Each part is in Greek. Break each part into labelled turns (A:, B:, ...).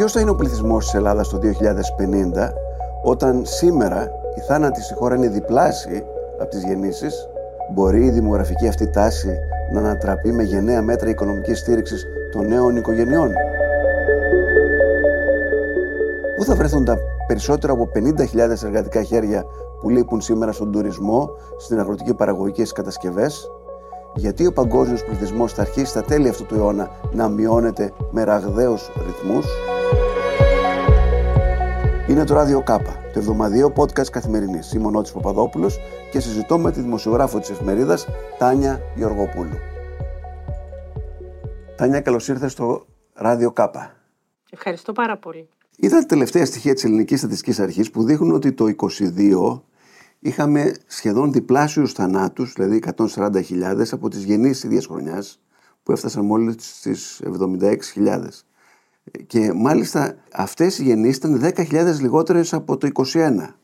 A: Ποιος θα είναι ο πληθυσμός της Ελλάδας το 2050, όταν σήμερα η θάνατη στη χώρα είναι διπλάσιοι από τις γεννήσεις, μπορεί η δημογραφική αυτή τάση να ανατραπεί με γενναία μέτρα οικονομικής στήριξης των νέων οικογενειών; Πού θα βρεθούν τα περισσότερα από 50.000 εργατικά χέρια που λείπουν σήμερα στον τουρισμό, στην αγροτική παραγωγή και στις κατασκευές, γιατί ο παγκόσμιος πληθυσμός θα αρχίσει στα τέλη αυτού του αιώνα να μειώνεται με ραγδαίους ρυθμούς; Είναι το Ράδιο Κάπα, το εβδομαδιαίο podcast καθημερινής. Είμαι ο Νότης Παπαδόπουλος και συζητώ με τη δημοσιογράφο της εφημερίδας Τάνια Γεωργοπούλου. Τάνια, καλώς ήρθατε στο Ράδιο Κάπα.
B: Ευχαριστώ πάρα πολύ.
A: Είδα τα τελευταία στοιχεία της Ελληνικής Στατιστικής Αρχής που δείχνουν ότι το 22 είχαμε σχεδόν διπλάσιους θανάτους, δηλαδή 140.000 από τις γεννήσεις ίδια χρονιάς, που έφτασαν μόλις στις 76.000. Και μάλιστα αυτές οι γεννήσεις ήταν 10.000 λιγότερες από το 21.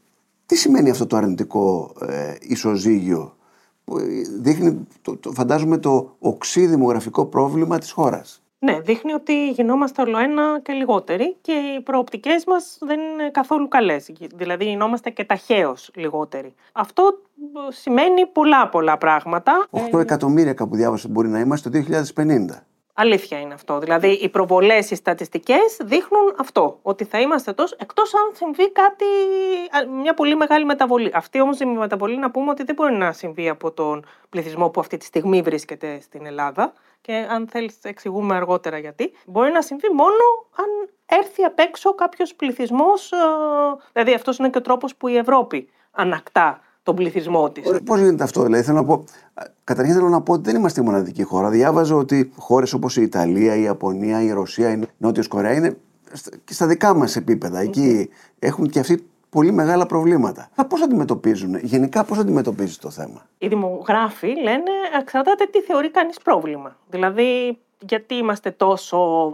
A: Τι σημαίνει αυτό το αρνητικό ε, ισοζύγιο που δείχνει, το, το, φαντάζομαι, το οξύ δημογραφικό πρόβλημα της χώρας;
B: Ναι, δείχνει ότι γινόμαστε όλο ένα και λιγότεροι και οι προοπτικές μας δεν είναι καθόλου καλές. Δηλαδή γινόμαστε και ταχαίως λιγότεροι. Αυτό σημαίνει πολλά πολλά πράγματα.
A: 8 εκατομμύρια κάπου διάβασα μπορεί να είμαστε το 2050.
B: Αλήθεια είναι αυτό. Δηλαδή, οι προβολές, οι στατιστικές δείχνουν αυτό. Ότι θα είμαστε τόσο, εκτός αν συμβεί κάτι, μια πολύ μεγάλη μεταβολή. Αυτή όμως η μεταβολή να πούμε ότι δεν μπορεί να συμβεί από τον πληθυσμό που αυτή τη στιγμή βρίσκεται στην Ελλάδα. Και αν θέλεις, εξηγούμε αργότερα γιατί. Μπορεί να συμβεί μόνο αν έρθει απ' έξω κάποιος πληθυσμός. Ε, δηλαδή, αυτός είναι και ο τρόπος που η Ευρώπη ανακτά τον πληθυσμό της.
A: Πώς γίνεται αυτό, δηλαδή, θέλω να πω. Καταρχήν θέλω να πω ότι δεν είμαστε η μοναδική χώρα. Διάβαζα ότι χώρες όπως η Ιταλία, η Ιαπωνία, η Ρωσία, η Νότια Κορέα είναι και στα δικά μας επίπεδα. Εκεί έχουν και αυτοί πολύ μεγάλα προβλήματα. Πώς αντιμετωπίζουν, γενικά πώς αντιμετωπίζεις το θέμα;
B: Οι δημογράφοι λένε εξαρτάται τι θεωρεί κανείς πρόβλημα. Δηλαδή, γιατί είμαστε τόσο.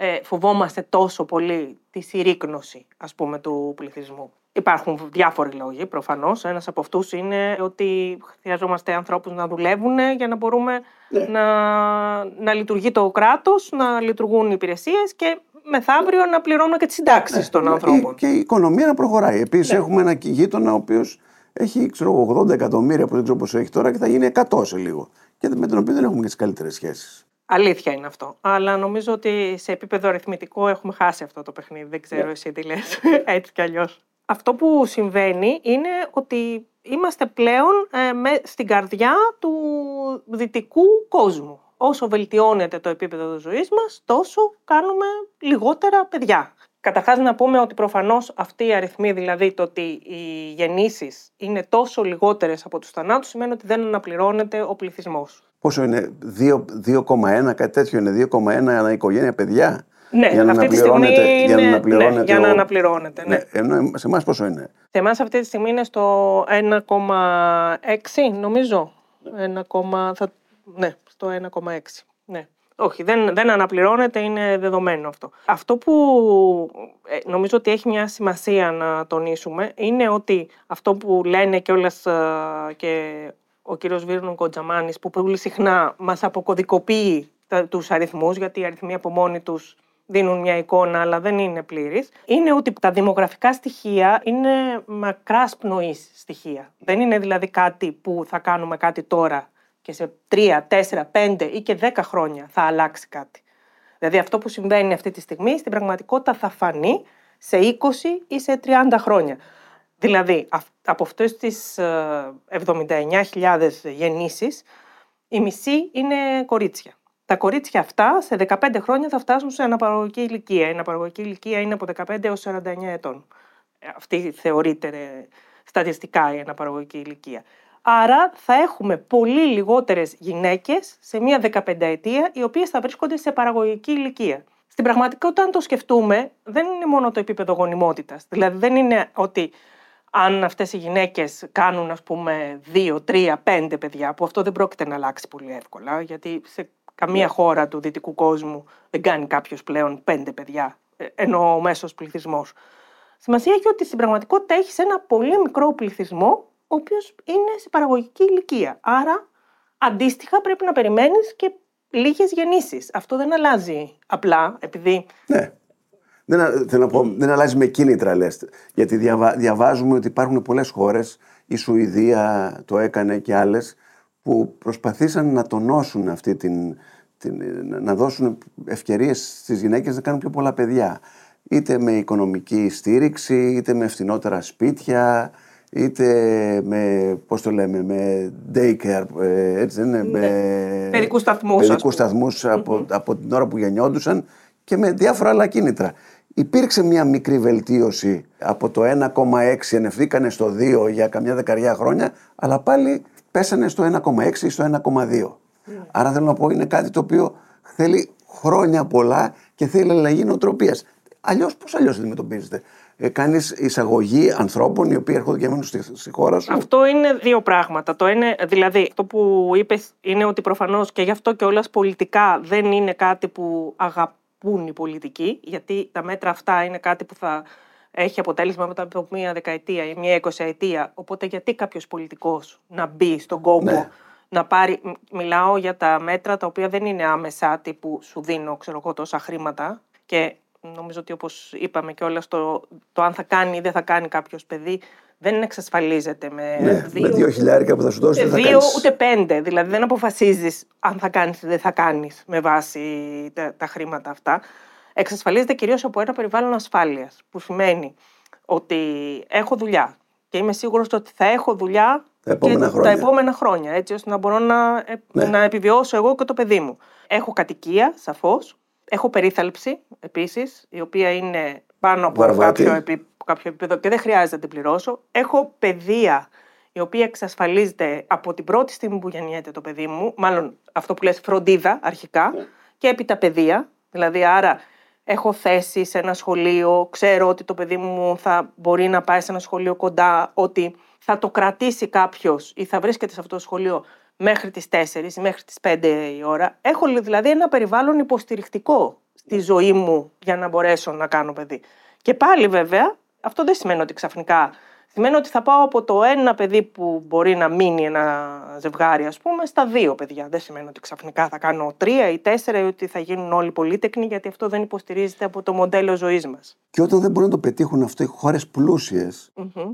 B: Ε, φοβόμαστε τόσο πολύ τη συρρήκνωση ας πούμε, του πληθυσμού. Υπάρχουν διάφοροι λόγοι προφανώς. Ένας από αυτούς είναι ότι χρειαζόμαστε ανθρώπους να δουλεύουν για να μπορούμε ναι. να, να λειτουργεί το κράτος, να λειτουργούν οι υπηρεσίες και μεθαύριο να πληρώνουμε και τις συντάξεις ναι. των ναι. ανθρώπων.
A: Και η οικονομία να προχωράει. Επίσης, ναι. έχουμε ένα γείτονα ο οποίος έχει ξέρω, 80 εκατομμύρια που δεν ξέρω πώ έχει τώρα και θα γίνει 100 σε λίγο. Και με τον οποίο δεν έχουμε και τις καλύτερες σχέσεις.
B: Αλήθεια είναι αυτό. Αλλά νομίζω ότι σε επίπεδο αριθμητικό έχουμε χάσει αυτό το παιχνίδι. Δεν ξέρω εσύ τι λες. Έτσι κι αλλιώς αυτό που συμβαίνει είναι ότι είμαστε πλέον ε, με, στην καρδιά του δυτικού κόσμου. Όσο βελτιώνεται το επίπεδο ζωής μας, τόσο κάνουμε λιγότερα παιδιά. Καταρχάς να πούμε ότι προφανώς αυτή η αριθμή, δηλαδή το ότι οι γεννήσεις είναι τόσο λιγότερες από τους θανάτους, σημαίνει ότι δεν αναπληρώνεται ο πληθυσμός.
A: Πόσο είναι, 2,1, κάτι τέτοιο είναι, 2,1 ανά οικογένεια παιδιά;
B: Ναι,
A: για να
B: αυτή τη στιγμή
A: για να αναπληρώνεται.
B: Ναι, για να αναπληρώνεται. Ναι.
A: ναι. σε εμάς πόσο είναι;
B: Σε εμάς αυτή τη στιγμή είναι στο 1,6 νομίζω. 1, θα, ναι, στο 1,6. Ναι. Όχι, δεν, δεν αναπληρώνεται, είναι δεδομένο αυτό. Αυτό που ε, νομίζω ότι έχει μια σημασία να τονίσουμε είναι ότι αυτό που λένε και όλες και ο κύριος Βίρνον Κοντζαμάνης που πολύ συχνά μας αποκωδικοποιεί τους αριθμούς γιατί οι αριθμοί από μόνοι τους δίνουν μια εικόνα, αλλά δεν είναι πλήρης, είναι ότι τα δημογραφικά στοιχεία είναι μακράς πνοής στοιχεία. Δεν είναι δηλαδή κάτι που θα κάνουμε κάτι τώρα και σε 3, 4, 5 ή και 10 χρόνια θα αλλάξει κάτι. Δηλαδή αυτό που συμβαίνει αυτή τη στιγμή στην πραγματικότητα θα φανεί σε 20 ή σε 30 χρόνια. Δηλαδή από αυτές τις 79.000 ε, γεννήσεις η μισή είναι κορίτσια. Τα κορίτσια αυτά σε 15 χρόνια θα φτάσουν σε αναπαραγωγική ηλικία. Η αναπαραγωγική ηλικία είναι από 15 έως 49 ετών. Αυτή θεωρείται στατιστικά η αναπαραγωγική ηλικία. Άρα θα έχουμε πολύ λιγότερες γυναίκες σε μία 15 ετία οι οποίες θα βρίσκονται σε παραγωγική ηλικία. Στην πραγματικότητα, αν το σκεφτούμε, δεν είναι μόνο το επίπεδο γονιμότητας. Δηλαδή δεν είναι ότι αν αυτές οι γυναίκες κάνουν ας πούμε 2, 3, 5 παιδιά, που αυτό δεν πρόκειται να αλλάξει πολύ εύκολα, γιατί σε Καμία ναι. χώρα του δυτικού κόσμου δεν κάνει κάποιος πλέον πέντε παιδιά, ε, ενώ ο μέσος πληθυσμός. Σημασία έχει ότι στην πραγματικότητα έχεις ένα πολύ μικρό πληθυσμό, ο οποίος είναι σε παραγωγική ηλικία. Άρα, αντίστοιχα, πρέπει να περιμένεις και λίγες γεννήσεις. Αυτό δεν αλλάζει απλά, επειδή.
A: Ναι. Δεν, θέλω να πω, δεν αλλάζει με κίνητρα, λες. Γιατί διαβα, διαβάζουμε ότι υπάρχουν πολλές χώρες, η Σουηδία το έκανε και άλλες, που προσπαθήσαν να τονώσουν αυτή την, την να δώσουν ευκαιρίες στις γυναίκες να κάνουν πιο πολλά παιδιά. Είτε με οικονομική στήριξη, είτε με φθηνότερα σπίτια, είτε με, πώς το λέμε, με daycare, ε, έτσι δεν είναι, ναι. με
B: παιδικούς σταθμούς,
A: παιδικούς σταθμούς από, από την ώρα που γεννιόντουσαν και με διάφορα άλλα κίνητρα. Υπήρξε μια μικρή βελτίωση από το 1,6, ενευθήκανε στο 2 για καμιά δεκαριά χρόνια, αλλά πάλι πέσανε στο 1,6 ή στο 1,2. Ναι. Άρα θέλω να πω είναι κάτι το οποίο θέλει χρόνια πολλά και θέλει αλλαγή νοοτροπίας. Αλλιώς, πώς αλλιώς αντιμετωπίζετε ε, κάνεις εισαγωγή ανθρώπων οι οποίοι έρχονται και μένουν στη, στη, χώρα σου;
B: Αυτό είναι δύο πράγματα. Το είναι, δηλαδή, αυτό που είπες είναι ότι προφανώς και γι' αυτό και όλα πολιτικά δεν είναι κάτι που αγαπούν οι πολιτικοί, γιατί τα μέτρα αυτά είναι κάτι που θα έχει αποτέλεσμα μετά από μία δεκαετία ή μία εικοσαετία. Οπότε, γιατί κάποιος πολιτικός να μπει στον κόμπο. Ναι. Να πάρει, μιλάω για τα μέτρα τα οποία δεν είναι άμεσα, τύπου σου δίνω ξέρω εγώ, τόσα χρήματα και νομίζω ότι όπως είπαμε και όλα το, το αν θα κάνει ή δεν θα κάνει κάποιος παιδί δεν εξασφαλίζεται με
A: ναι, δύο, με δύο χιλιάρικα που θα σου δώσει.
B: Δύο ούτε πέντε. Δηλαδή δεν αποφασίζεις αν θα κάνεις ή δεν θα κάνεις με βάση τα, τα χρήματα αυτά. Εξασφαλίζεται κυρίως από ένα περιβάλλον ασφάλειας που σημαίνει ότι έχω δουλειά και είμαι σίγουρος ότι θα έχω δουλειά
A: τα επόμενα, και χρόνια.
B: τα επόμενα χρόνια, έτσι ώστε να μπορώ να, ναι. να επιβιώσω εγώ και το παιδί μου. Έχω κατοικία, σαφώς, Έχω περίθαλψη επίσης, η οποία είναι πάνω από κάποιο, επί, κάποιο επίπεδο και δεν χρειάζεται να την πληρώσω. Έχω παιδεία, η οποία εξασφαλίζεται από την πρώτη στιγμή που γεννιέται το παιδί μου, μάλλον αυτό που λες φροντίδα αρχικά, ναι. και έπειτα παιδεία. Δηλαδή, άρα έχω θέση σε ένα σχολείο, ξέρω ότι το παιδί μου θα μπορεί να πάει σε ένα σχολείο κοντά, ότι θα το κρατήσει κάποιος ή θα βρίσκεται σε αυτό το σχολείο μέχρι τις 4 ή μέχρι τις 5 η ώρα. Έχω δηλαδή ένα περιβάλλον υποστηρικτικό στη ζωή μου για να μπορέσω να κάνω παιδί. Και πάλι βέβαια αυτό δεν σημαίνει ότι ξαφνικά Σημαίνει ότι θα πάω από το ένα παιδί που μπορεί να μείνει ένα ζευγάρι, ας πούμε, στα δύο παιδιά. Δεν σημαίνει ότι ξαφνικά θα κάνω τρία ή τέσσερα ή ότι θα γίνουν όλοι πολύτεκνοι, γιατί αυτό δεν υποστηρίζεται από το μοντέλο ζωής μας.
A: Και όταν δεν μπορούν να το πετύχουν αυτό οι χώρες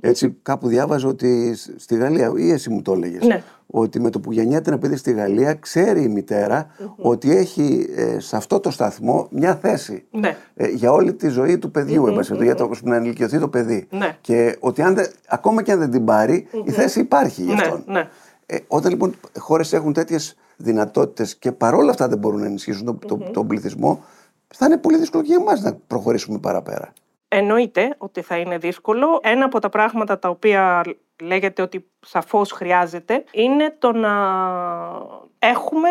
A: έτσι κάπου διάβαζα ότι στη Γαλλία, ή εσύ μου το έλεγε, ναι. Ότι με το που γεννιέται ένα παιδί στη Γαλλία, ξέρει η μητερα ότι έχει ε, σε αυτό το σταθμό μια θέση
B: ναι.
A: ε, για όλη τη ζωή του παιδιού, mm-hmm. για το, να ενηλικιωθεί το παιδί.
B: Ναι.
A: Και ότι αν ακόμα και αν δεν την πάρει, η θέση υπάρχει γι' αυτόν.
B: Ναι,
A: ε, όταν λοιπόν χώρες έχουν τέτοιες δυνατότητες και παρόλα αυτά δεν μπορούν να ενισχύσουν τον, το, τον πληθυσμό, θα είναι πολύ δύσκολο και για εμάς να προχωρήσουμε παραπέρα.
B: Εννοείται ότι θα είναι δύσκολο. Ένα από τα πράγματα τα οποία λέγεται ότι σαφώς χρειάζεται είναι το να έχουμε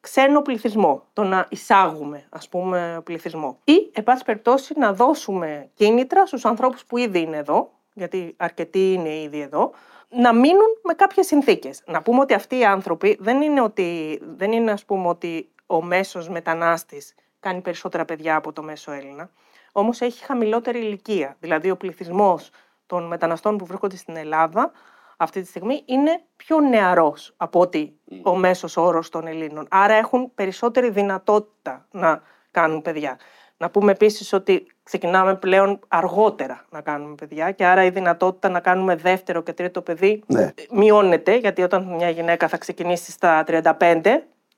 B: ξένο πληθυσμό, το να εισάγουμε ας πούμε πληθυσμό. Ή, εν πάση περιπτώσει, να δώσουμε κίνητρα στους ανθρώπους που ήδη είναι εδώ, γιατί αρκετοί είναι ήδη εδώ, να μείνουν με κάποιες συνθήκες. Να πούμε ότι αυτοί οι άνθρωποι δεν είναι, ότι, δεν είναι ας πούμε ότι ο μέσος μετανάστης κάνει περισσότερα παιδιά από το μέσο Έλληνα, όμως έχει χαμηλότερη ηλικία. Δηλαδή ο πληθυσμός των μεταναστών που βρίσκονται στην Ελλάδα αυτή τη στιγμή είναι πιο νεαρός από ότι ο μέσος όρος των Ελλήνων. Άρα έχουν περισσότερη δυνατότητα να κάνουν παιδιά. Να πούμε επίσης ότι ξεκινάμε πλέον αργότερα να κάνουμε παιδιά και άρα η δυνατότητα να κάνουμε δεύτερο και τρίτο παιδί
A: ναι.
B: μειώνεται γιατί όταν μια γυναίκα θα ξεκινήσει στα 35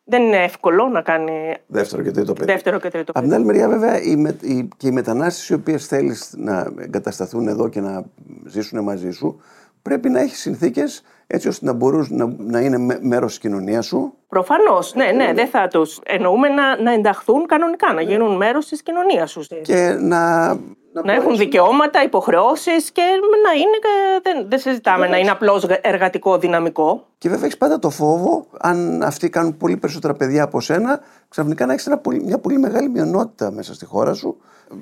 B: δεν είναι εύκολο να κάνει
A: δεύτερο και τρίτο παιδί.
B: Δεύτερο και τρίτο
A: παιδί. Από την άλλη μεριά, βέβαια, οι με, οι, και οι μετανάστες οι οποίες θέλεις να εγκατασταθούν εδώ και να ζήσουν μαζί σου, πρέπει να έχεις συνθήκες έτσι ώστε να μπορούν να, να είναι μέρος της κοινωνίας σου.
B: Προφανώς, ναι, ναι, δεν θα τους. Εννοούμε να, να ενταχθούν κανονικά, να γίνουν μέρος της κοινωνίας σου.
A: Και να.
B: Να, να έχουν δικαιώματα, υποχρεώσεις και να είναι. Δεν, δεν συζητάμε να είναι απλώς εργατικό δυναμικό.
A: Και βέβαια έχεις πάντα το φόβο, αν αυτοί κάνουν πολύ περισσότερα παιδιά από σένα, ξαφνικά να έχεις μια πολύ μεγάλη μειονότητα μέσα στη χώρα σου.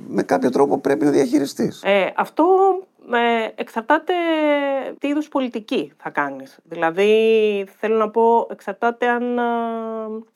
A: Με κάποιο τρόπο πρέπει να διαχειριστείς.
B: Ε, αυτό ε, εξαρτάται τι είδους πολιτική θα κάνεις. Δηλαδή, θέλω να πω, εξαρτάται αν,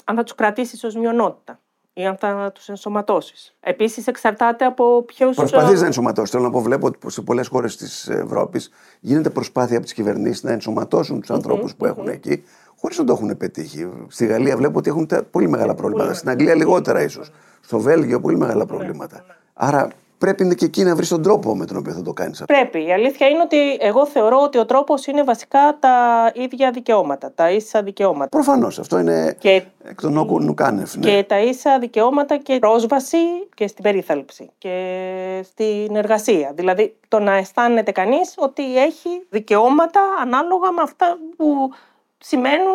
B: αν θα τους κρατήσεις ως μειονότητα ή αν θα τους ενσωματώσεις. Επίσης, εξαρτάται από ποιου.
A: Προσπαθείς να ενσωματώσεις. Θέλω να πω, βλέπω ότι σε πολλές χώρες της Ευρώπης γίνεται προσπάθεια από τις κυβερνήσεις να ενσωματώσουν τους ανθρώπους που έχουν εκεί, χωρίς να το έχουν πετύχει. Στη Γαλλία βλέπω ότι έχουν πολύ μεγάλα προβλήματα. Στην Αγγλία λιγότερα ίσως. Στο Βέλγιο πολύ μεγάλα προβλήματα. Άρα πρέπει και εκεί να βρεις τον τρόπο με τον οποίο θα το κάνεις αυτό.
B: Πρέπει. Η αλήθεια είναι ότι εγώ θεωρώ ότι ο τρόπος είναι βασικά τα ίδια δικαιώματα, τα ίσα δικαιώματα.
A: Προφανώς. Αυτό είναι
B: Και,
A: εκ των όκου νουκάνευ. Ναι.
B: και τα ίσα δικαιώματα και πρόσβαση και στην περίθαλψη και στην εργασία. Δηλαδή το να αισθάνεται κανείς ότι έχει δικαιώματα ανάλογα με αυτά που σημαίνουν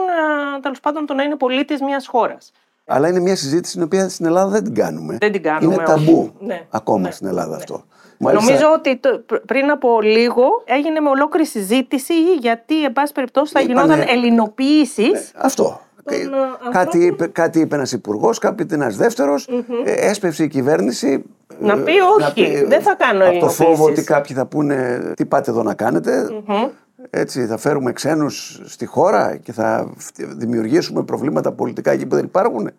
B: τέλος πάντων το να είναι πολίτης μιας χώρας.
A: Αλλά είναι μια συζήτηση την οποία στην Ελλάδα δεν την κάνουμε.
B: Δεν την κάνουμε,
A: Είναι
B: όχι.
A: ταμπού
B: Ναι,
A: ακόμα
B: ναι,
A: στην Ελλάδα αυτό.
B: Νομίζω ότι το- πρ- πριν από λίγο έγινε με ολόκληρη συζήτηση γιατί, εν πάση περιπτώσει, θα
A: Είπανε-
B: γινόταν ελληνοποίησης.
A: Αυτό.
B: Των, ε,
A: κάτι,
B: ανθρώπων.
A: είπε, κάτι είπε ένας υπουργός, κάτι είπε ένας δεύτερος. έσπευσε η κυβέρνηση.
B: Να
A: ε,
B: πει όχι, δεν θα κάνω
A: Από το φόβο
B: ελληνοποίησεις.
A: ότι κάποιοι θα πούνε τι πάτε εδώ να κάνετε. Έτσι, θα φέρουμε ξένους στη χώρα και θα φτη- δημιουργήσουμε προβλήματα πολιτικά εκεί που δεν υπάρχουν.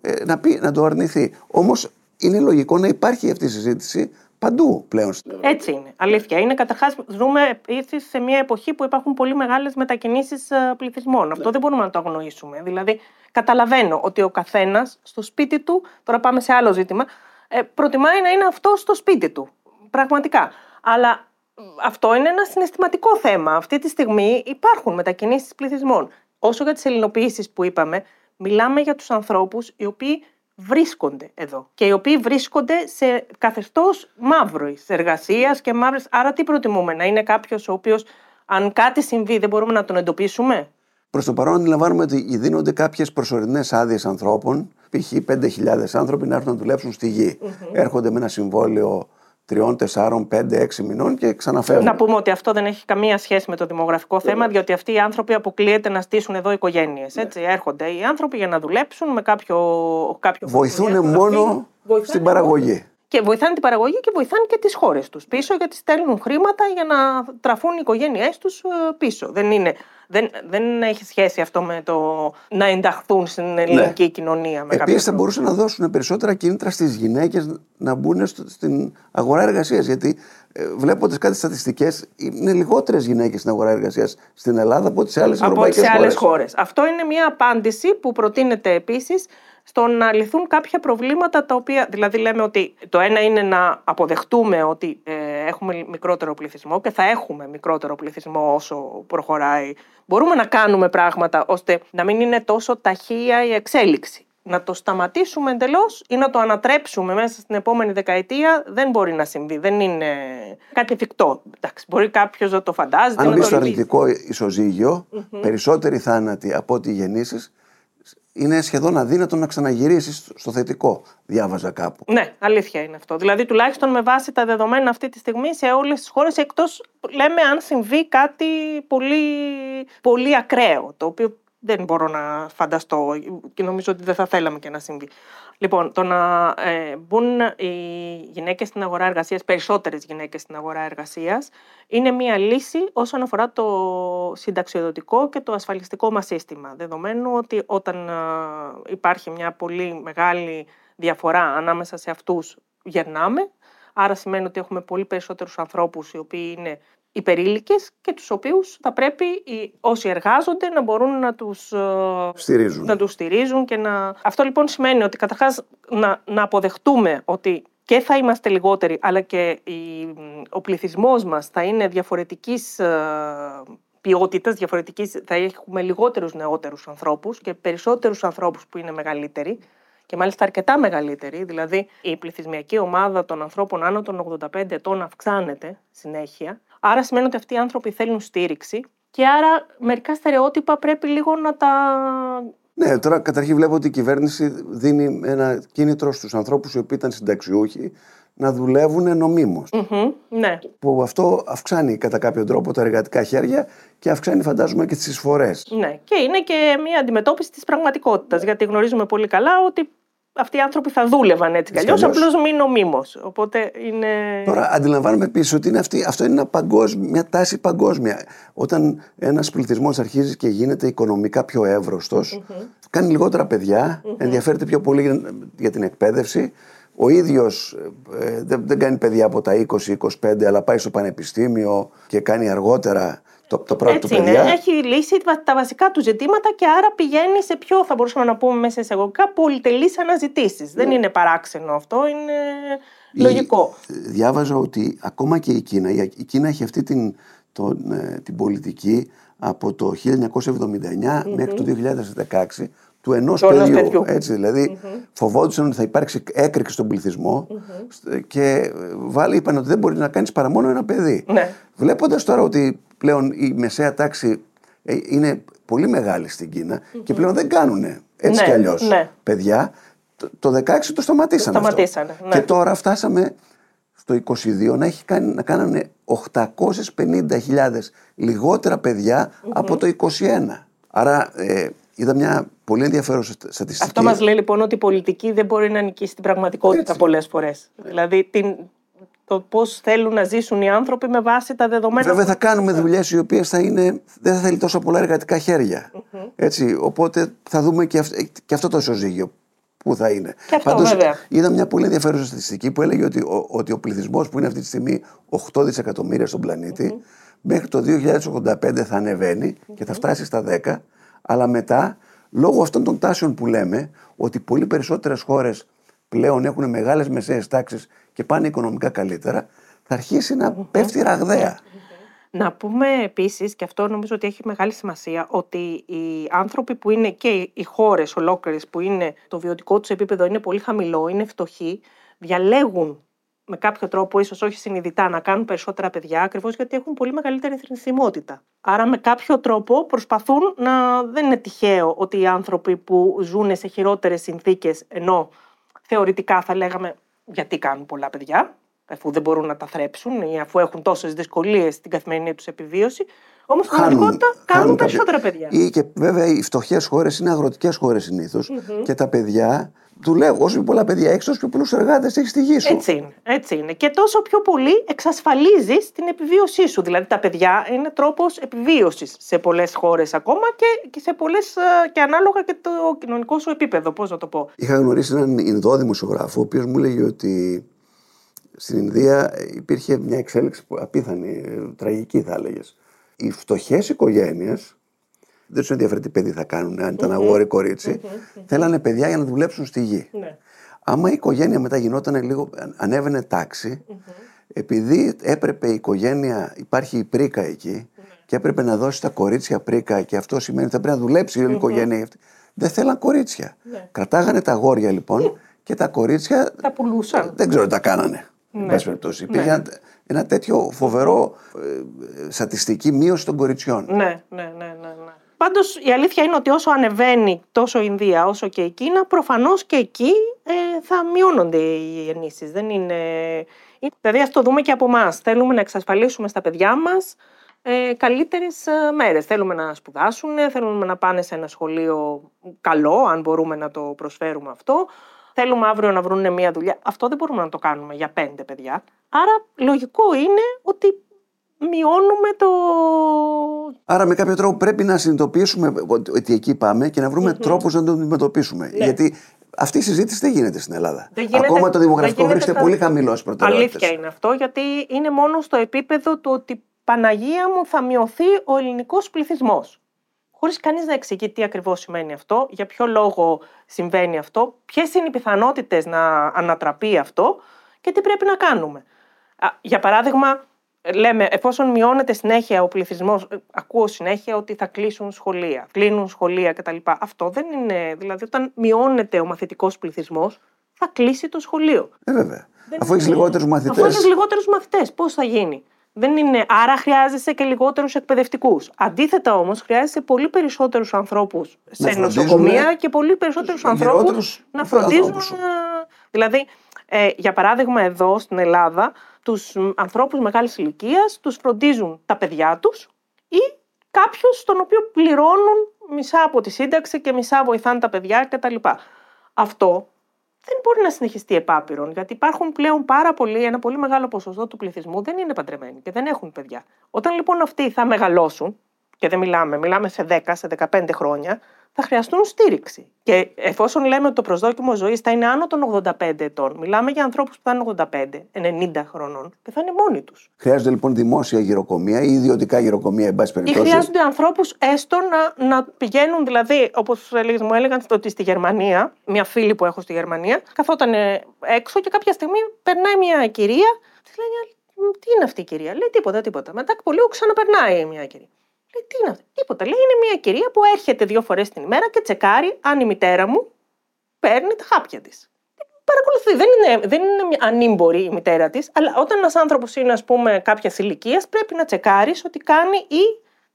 A: Ε, να, πει, να το αρνηθεί. Όμως είναι λογικό να υπάρχει αυτή η συζήτηση παντού πλέον.
B: Έτσι είναι. Αλήθεια. Είναι καταρχάς, ζούμε επίση σε μια εποχή που υπάρχουν πολύ μεγάλες μετακινήσεις πληθυσμών. Αυτό δεν μπορούμε να το αγνοήσουμε. Δηλαδή, καταλαβαίνω ότι ο καθένας στο σπίτι του, τώρα πάμε σε άλλο ζήτημα, ε, προτιμάει να είναι αυτό στο σπίτι του. Πραγματικά. Αλλά μ, αυτό είναι ένα συναισθηματικό θέμα. Αυτή τη στιγμή υπάρχουν μετακινήσεις πληθυσμών. Όσο για τις ελληνοποιήσεις που είπαμε, μιλάμε για τους ανθρώπους οι οποίοι βρίσκονται εδώ και οι οποίοι βρίσκονται σε καθεστώς μαύρης εργασίας και μαύρης. Άρα τι προτιμούμε, να είναι κάποιος ο οποίος αν κάτι συμβεί δεν μπορούμε να τον εντοπίσουμε;
A: Προς το παρόν αντιλαμβάνουμε ότι δίνονται κάποιες προσωρινές άδειες ανθρώπων, π.χ. 5.000 άνθρωποι να έρθουν να δουλέψουν στη γη. Έρχονται με ένα συμβόλαιο 3, 4, 5, 6 μηνών και ξαναφέρουν.
B: Να πούμε ότι αυτό δεν έχει καμία σχέση με το δημογραφικό θέμα, διότι αυτοί οι άνθρωποι αποκλείεται να στήσουν εδώ οικογένειες. Έτσι, έρχονται οι άνθρωποι για να δουλέψουν με κάποιο. κάποιο
A: Βοηθούν
B: οικογένειο
A: μόνο
B: γραφείο. Βοηθάνε
A: στην
B: μόνο.
A: παραγωγή.
B: Και βοηθάνε την παραγωγή και βοηθάνε και τις χώρες τους πίσω, γιατί στέλνουν χρήματα για να τραφούν οι οικογένειές τους πίσω. Δεν, είναι, δεν, δεν έχει σχέση αυτό με το να ενταχθούν στην ελληνική κοινωνία. Με κάποιο
A: Επίση, θα
B: τρόπο.
A: μπορούσαν να δώσουν περισσότερα κίνητρα στις γυναίκες να μπουν στο- στην αγορά εργασίας. Γιατί ε, βλέποντας κάτι στατιστικές, είναι λιγότερες γυναίκες στην αγορά εργασίας στην Ελλάδα από ό,τι σε άλλες
B: από ό,τι
A: ευρωπαϊκές
B: σε άλλες
A: χώρες.
B: χώρες. Αυτό είναι μια απάντηση που προτείνεται επίσης στο να λυθούν κάποια προβλήματα τα οποία. Δηλαδή, λέμε ότι το ένα είναι να αποδεχτούμε ότι ε, έχουμε μικρότερο πληθυσμό και θα έχουμε μικρότερο πληθυσμό όσο προχωράει. Μπορούμε να κάνουμε πράγματα ώστε να μην είναι τόσο ταχεία η εξέλιξη. Να το σταματήσουμε εντελώς ή να το ανατρέψουμε μέσα στην επόμενη δεκαετία δεν μπορεί να συμβεί. Δεν είναι κάτι εφικτό. Εντάξει, μπορεί κάποιος να το φαντάζεται.
A: Αν
B: να
A: μπει
B: το
A: στο
B: ελπίζει.
A: αρνητικό ισοζύγιο, περισσότεροι θάνατοι από ό,τι γεννήσεις, είναι σχεδόν αδύνατο να ξαναγυρίσεις στο θετικό. Διάβαζα κάπου.
B: Ναι, αλήθεια είναι αυτό. Δηλαδή, τουλάχιστον με βάση τα δεδομένα αυτή τη στιγμή σε όλες τις χώρες, εκτός λέμε αν συμβεί κάτι πολύ, πολύ ακραίο, το οποίο δεν μπορώ να φανταστώ και νομίζω ότι δεν θα θέλαμε και να συμβεί. Λοιπόν, το να ε, μπουν οι γυναίκες στην αγορά εργασίας, περισσότερες γυναίκες στην αγορά εργασίας, είναι μία λύση όσον αφορά το συνταξιοδοτικό και το ασφαλιστικό μας σύστημα. Δεδομένου ότι όταν ε, υπάρχει μια πολύ μεγάλη διαφορά ανάμεσα σε αυτούς γερνάμε, άρα σημαίνει ότι έχουμε πολύ περισσότερους ανθρώπους οι οποίοι είναι υπερήλικες και τους οποίους θα πρέπει οι, όσοι εργάζονται να μπορούν να τους, ε,
A: Στηρίζουν.
B: να τους στηρίζουν και να... Αυτό λοιπόν σημαίνει ότι καταρχάς να, να αποδεχτούμε ότι και θα είμαστε λιγότεροι, αλλά και η, ο πληθυσμός μας θα είναι διαφορετικής ε, ποιότητας, διαφορετικής, θα έχουμε λιγότερους νεότερους ανθρώπους και περισσότερους ανθρώπους που είναι μεγαλύτεροι και μάλιστα αρκετά μεγαλύτερη, δηλαδή η πληθυσμιακή ομάδα των ανθρώπων άνω των 85 ετών αυξάνεται συνέχεια. Άρα σημαίνει ότι αυτοί οι άνθρωποι θέλουν στήριξη και άρα μερικά στερεότυπα πρέπει λίγο να τα...
A: Ναι, τώρα καταρχήν βλέπω ότι η κυβέρνηση δίνει ένα κίνητρο στους ανθρώπους οι οποίοι ήταν συνταξιούχοι να δουλεύουν νομίμως.
B: Μμμ, ναι,
A: Που αυτό αυξάνει κατά κάποιο τρόπο τα εργατικά χέρια και αυξάνει φαντάζομαι και τις εισφορές.
B: ναι. Και είναι και μια αντιμετώπιση της πραγματικότητας, γιατί γνωρίζουμε πολύ καλά ότι αυτοί οι άνθρωποι θα δούλευαν έτσι κι
A: Έτσι
B: αλλιώς,
A: κι αλλιώς.
B: απλώς μη νομίμως. Οπότε είναι...
A: Τώρα αντιλαμβάνομαι επίσης ότι είναι αυτή, αυτό είναι ένα παγκόσμιο, μια τάση παγκόσμια. Όταν ένας πληθυσμός αρχίζει και γίνεται οικονομικά πιο εύρωστος, κάνει λιγότερα παιδιά, ενδιαφέρεται πιο πολύ για, για την εκπαίδευση. Ο ίδιος δεν, δεν κάνει παιδιά από τα 20-25, αλλά πάει στο πανεπιστήμιο και κάνει αργότερα το, το πρώτο
B: Έτσι
A: του
B: είναι.
A: παιδιά.
B: Έχει λύσει τα- τα βασικά του ζητήματα και άρα πηγαίνει σε πιο, θα μπορούσαμε να πούμε μέσα εισαγωγικά, πολυτελείς αναζητήσεις. Δεν είναι παράξενο αυτό, είναι
A: Η-
B: λογικό.
A: Διάβαζα ότι ακόμα και η Κίνα, η η Κίνα έχει αυτή την, τον, ε, την πολιτική από το 1979 μέχρι το 2016 του ενός
B: Του ενός
A: παιδιού.
B: παιδιού.
A: Έτσι, δηλαδή φοβόντουσαν ότι θα υπάρξει έκρηξη στον πληθυσμό και ε, βάλει, είπαν ότι δεν μπορεί να κάνεις παρά μόνο ένα παιδί.
B: Ναι.
A: Βλέποντας τώρα ότι πλέον η μεσαία τάξη ε, είναι πολύ μεγάλη στην κινα και πλέον δεν κάνουν έτσι
B: Ναι,
A: κι αλλιώς
B: ναι.
A: παιδιά, το, το 16 το σταματήσαν
B: Το
A: αυτό.
B: σταματήσανε, ναι.
A: Και τώρα φτάσαμε στο 22 να, έχει κάνει, να κάνανε 850.000 λιγότερα παιδιά από το 21. Άρα ε, είδα μια πολύ ενδιαφέρουσα στα- στατιστική.
B: Αυτό μας λέει λοιπόν ότι η πολιτική δεν μπορεί να νικήσει την πραγματικότητα
A: Έτσι.
B: πολλές φορές. Δηλαδή την, το πώς θέλουν να ζήσουν οι άνθρωποι με βάση τα δεδομένα.
A: Βέβαια θα κάνουμε δουλειές οι οποίες θα είναι, δεν θα θέλει τόσο πολλά εργατικά χέρια. Έτσι, οπότε θα δούμε και, αυ- και αυτό το ισοζύγιο που θα είναι.
B: Και αυτό,
A: Πάντως,
B: βέβαια.
A: είδα μια πολύ ενδιαφέρουσα στατιστική που έλεγε ότι ο, ότι ο πληθυσμός που είναι αυτή τη στιγμή 8 δισεκατομμύρια στον πλανήτη μέχρι το 2085 θα ανεβαίνει και θα φτάσει στα 10 αλλά μετά λόγω αυτών των τάσεων που λέμε ότι πολύ περισσότερες χώρες πλέον έχουν μεγάλες μεσαίες τάξεις και πάνε οικονομικά καλύτερα θα αρχίσει να πέφτει ραγδαία.
B: Να πούμε επίσης, και αυτό νομίζω ότι έχει μεγάλη σημασία, ότι οι άνθρωποι που είναι και οι χώρες ολόκληρες που είναι το βιωτικό τους επίπεδο είναι πολύ χαμηλό, είναι φτωχοί, διαλέγουν με κάποιο τρόπο, ίσως όχι συνειδητά, να κάνουν περισσότερα παιδιά, ακριβώς γιατί έχουν πολύ μεγαλύτερη θνησιμότητα. Άρα με κάποιο τρόπο προσπαθούν να... Δεν είναι τυχαίο ότι οι άνθρωποι που ζουν σε χειρότερες συνθήκες, ενώ θεωρητικά θα λέγαμε γιατί κάνουν πολλά παιδιά, αφού δεν μπορούν να τα θρέψουν ή αφού έχουν τόσες δυσκολίες στην καθημερινή τους επιβίωση, όμως στην πραγματικότητα κάνουν,
A: κάποια-
B: περισσότερα παιδιά.
A: Ή και βέβαια οι φτωχές χώρες είναι αγροτικές χώρες και τα παιδιά δουλεύουν. Όσο πιο πολλά παιδιά έχεις, τόσο πιο πολλούς εργάτες έχεις στη γη σου.
B: Έτσι είναι, έτσι είναι. Και τόσο πιο πολύ εξασφαλίζεις την επιβίωσή σου. Δηλαδή τα παιδιά είναι τρόπος επιβίωσης σε πολλές χώρες ακόμα και, και σε πολλές ε, και ανάλογα και το κοινωνικό σου επίπεδο, πώς να το πω.
A: Είχα γνωρίσει έναν Ινδό δημοσιογράφο, ο οποίος μου έλεγε ότι στην Ινδία υπήρχε μια εξέλιξη που απίθανη, ε, τραγική θα έλεγες. Οι φτωχές οικογένειες δεν του ενδιαφέρει τι παιδί θα κάνουν, αν ήταν αγόρι ή κορίτσι, θέλανε παιδιά για να δουλέψουν στη γη.
B: Ναι.
A: Άμα η οικογένεια μετά γινόταν λίγο, ανέβαινε τάξη, επειδή έπρεπε η οικογένεια, υπάρχει η πρίκα εκεί και έπρεπε να δώσει τα κορίτσια πρίκα και αυτό σημαίνει ότι θα πρέπει να δουλέψει η όλη οικογένεια. αυτή. Δεν θέλαν κορίτσια. Κρατάγανε τα αγόρια λοιπόν και τα κορίτσια
B: Τα πουλούσαν.
A: δεν ξέρω τι τα κάνανε. εν πάση περιπτώσει. Υπήρχε ένα, ένα τέτοιο φοβερό ε, στατιστική μείωση των κοριτσιών.
B: Ναι, ναι, ναι, ναι. ναι. Πάντως η αλήθεια είναι ότι όσο ανεβαίνει τόσο η Ινδία όσο και η Κίνα, προφανώς και εκεί ε, θα μειώνονται οι γεννήσεις. Δεν είναι. Δηλαδή, ας το δούμε και από εμάς. Θέλουμε να εξασφαλίσουμε στα παιδιά μας ε, καλύτερες μέρες. Θέλουμε να σπουδάσουν, θέλουμε να πάνε σε ένα σχολείο καλό, αν μπορούμε να το προσφέρουμε αυτό. Θέλουμε αύριο να βρουν μια δουλειά. Αυτό δεν μπορούμε να το κάνουμε για πέντε παιδιά. Άρα, λογικό είναι ότι μειώνουμε το,
A: Άρα με κάποιο τρόπο πρέπει να συνειδητοποιήσουμε ότι ότι εκεί πάμε και να βρούμε τρόπους να το αντιμετωπίσουμε. Γιατί αυτή η συζήτηση δεν γίνεται στην Ελλάδα.
B: Ναι. Δεν γίνεται-
A: Ακόμα το δημογραφικό
B: δεν γίνεται
A: βρίσκεται
B: στα-
A: πολύ χαμηλό στις προτεραιότητες.
B: Αλήθεια είναι αυτό, γιατί είναι μόνο στο επίπεδο του ότι Παναγία μου θα μειωθεί ο ελληνικός πληθυσμός. Χωρίς κανείς να εξηγεί τι ακριβώς σημαίνει αυτό, για ποιο λόγο συμβαίνει αυτό, ποιες είναι οι πιθανότητες να ανατραπεί αυτό και τι πρέπει να κάνουμε. Α, Για παράδειγμα, λέμε, εφόσον μειώνεται συνέχεια ο πληθυσμός, ακούω συνέχεια ότι θα κλείσουν σχολεία, κλείνουν σχολεία κτλ. Αυτό δεν είναι. Δηλαδή, όταν μειώνεται ο μαθητικός πληθυσμός, θα κλείσει το σχολείο.
A: Ε, βέβαια.
B: Δεν
A: Αφού έχεις
B: είναι-
A: λιγότερους μαθητές.
B: Αφού έχεις λιγότερους μαθητές, πώς θα γίνει; Δεν είναι, άρα χρειάζεσαι και λιγότερους εκπαιδευτικούς. Αντίθετα όμως, χρειάζεσαι πολύ περισσότερους ανθρώπους σε
A: Να φροντίζουν,
B: νοσοκομεία
A: ναι,
B: και πολύ περισσότερους
A: τους
B: ανθρώπους
A: γερότερους
B: να φροντίζουν.
A: ανθρώπους σου.
B: ε, Δηλαδή, ε, για παράδειγμα, εδώ στην Ελλάδα, τους ανθρώπους μεγάλης ηλικίας τους φροντίζουν τα παιδιά τους ή κάποιος τον οποίο πληρώνουν μισά από τη σύνταξη και μισά βοηθάνε τα παιδιά κτλ. Αυτό δεν μπορεί να συνεχιστεί επάπειρον, γιατί υπάρχουν πλέον πάρα πολλοί, ένα πολύ μεγάλο ποσοστό του πληθυσμού δεν είναι παντρεμένοι και δεν έχουν παιδιά. Όταν λοιπόν αυτοί θα μεγαλώσουν και δεν μιλάμε, μιλάμε σε 10, σε 15 χρόνια, θα χρειαστούν στήριξη. Και εφόσον λέμε ότι το προσδόκιμο ζωής θα είναι άνω των 85 ετών, μιλάμε για ανθρώπους που θα είναι 85, 90 χρονών και θα είναι μόνοι τους.
A: Χρειάζεται λοιπόν δημόσια γυροκομεία ή ιδιωτικά γυροκομεία, εν πάση περιπτώσει;
B: Ή χρειάζονται ανθρώπους έστω να, να πηγαίνουν, δηλαδή, όπως μου έλεγαν ότι στη Γερμανία, μια φίλη που έχω στη Γερμανία, καθόταν έξω και κάποια στιγμή περνάει μια κυρία. Της λέει, τι είναι αυτή η κυρία; Λέει τίποτα, τίποτα. Μετά από λίγο ξαναπερνάει μια κυρία. Λέει, τι είναι αυτό. Τίποτα. Λέει, είναι μια κυρία που έρχεται δύο φορές την ημέρα και τσεκάρει αν η μητέρα μου παίρνει τα χάπια της. Παρακολουθεί. Δεν είναι, δεν είναι ανήμπορη η μητέρα της, αλλά όταν ένας άνθρωπος είναι, ας πούμε, κάποια ηλικία, πρέπει να τσεκάρεις ότι κάνει ή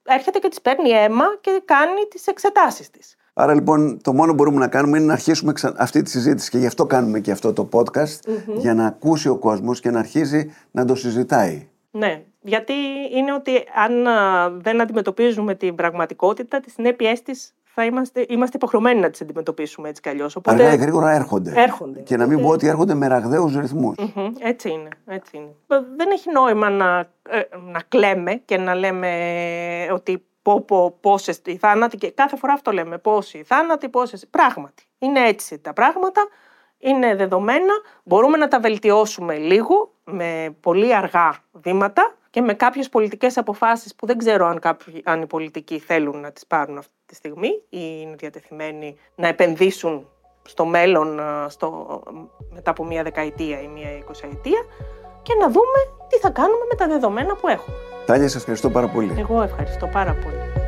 B: έρχεται και της παίρνει αίμα και κάνει τις εξετάσεις της.
A: Άρα λοιπόν το μόνο που μπορούμε να κάνουμε είναι να αρχίσουμε αυτή τη συζήτηση και γι' αυτό κάνουμε και αυτό το podcast για να ακούσει ο κόσμος και να αρχίσει να το συζητάει.
B: Ναι, γιατί είναι ότι αν δεν αντιμετωπίζουμε την πραγματικότητα, τις συνέπειές της θα είμαστε, είμαστε υποχρεωμένοι να τις αντιμετωπίσουμε έτσι κι αλλιώς.
A: Οπότε... Αργά ή γρήγορα έρχονται.
B: έρχονται.
A: Και να μην πω ότι έρχονται με ραγδαίους
B: Έτσι είναι. Έτσι είναι. Δεν έχει νόημα να, ε, να κλαίμε και να λέμε ότι πω, πω, πόσες οι θάνατοι και κάθε φορά αυτό λέμε, πόσοι οι θάνατοι, πόσες, πράγματι. Είναι έτσι τα πράγματα, είναι δεδομένα, μπορούμε να τα βελτιώσουμε λίγο με πολύ αργά βήματα και με κάποιες πολιτικές αποφάσεις που δεν ξέρω αν, κάποιοι, αν οι πολιτικοί θέλουν να τις πάρουν αυτή τη στιγμή ή είναι διατεθειμένοι να επενδύσουν στο μέλλον στο, μετά από μία δεκαετία ή μία εικοσαετία και να δούμε τι θα κάνουμε με τα δεδομένα που έχουμε.
A: Τάλια, σας ευχαριστώ πάρα πολύ.
B: Εγώ ευχαριστώ πάρα πολύ.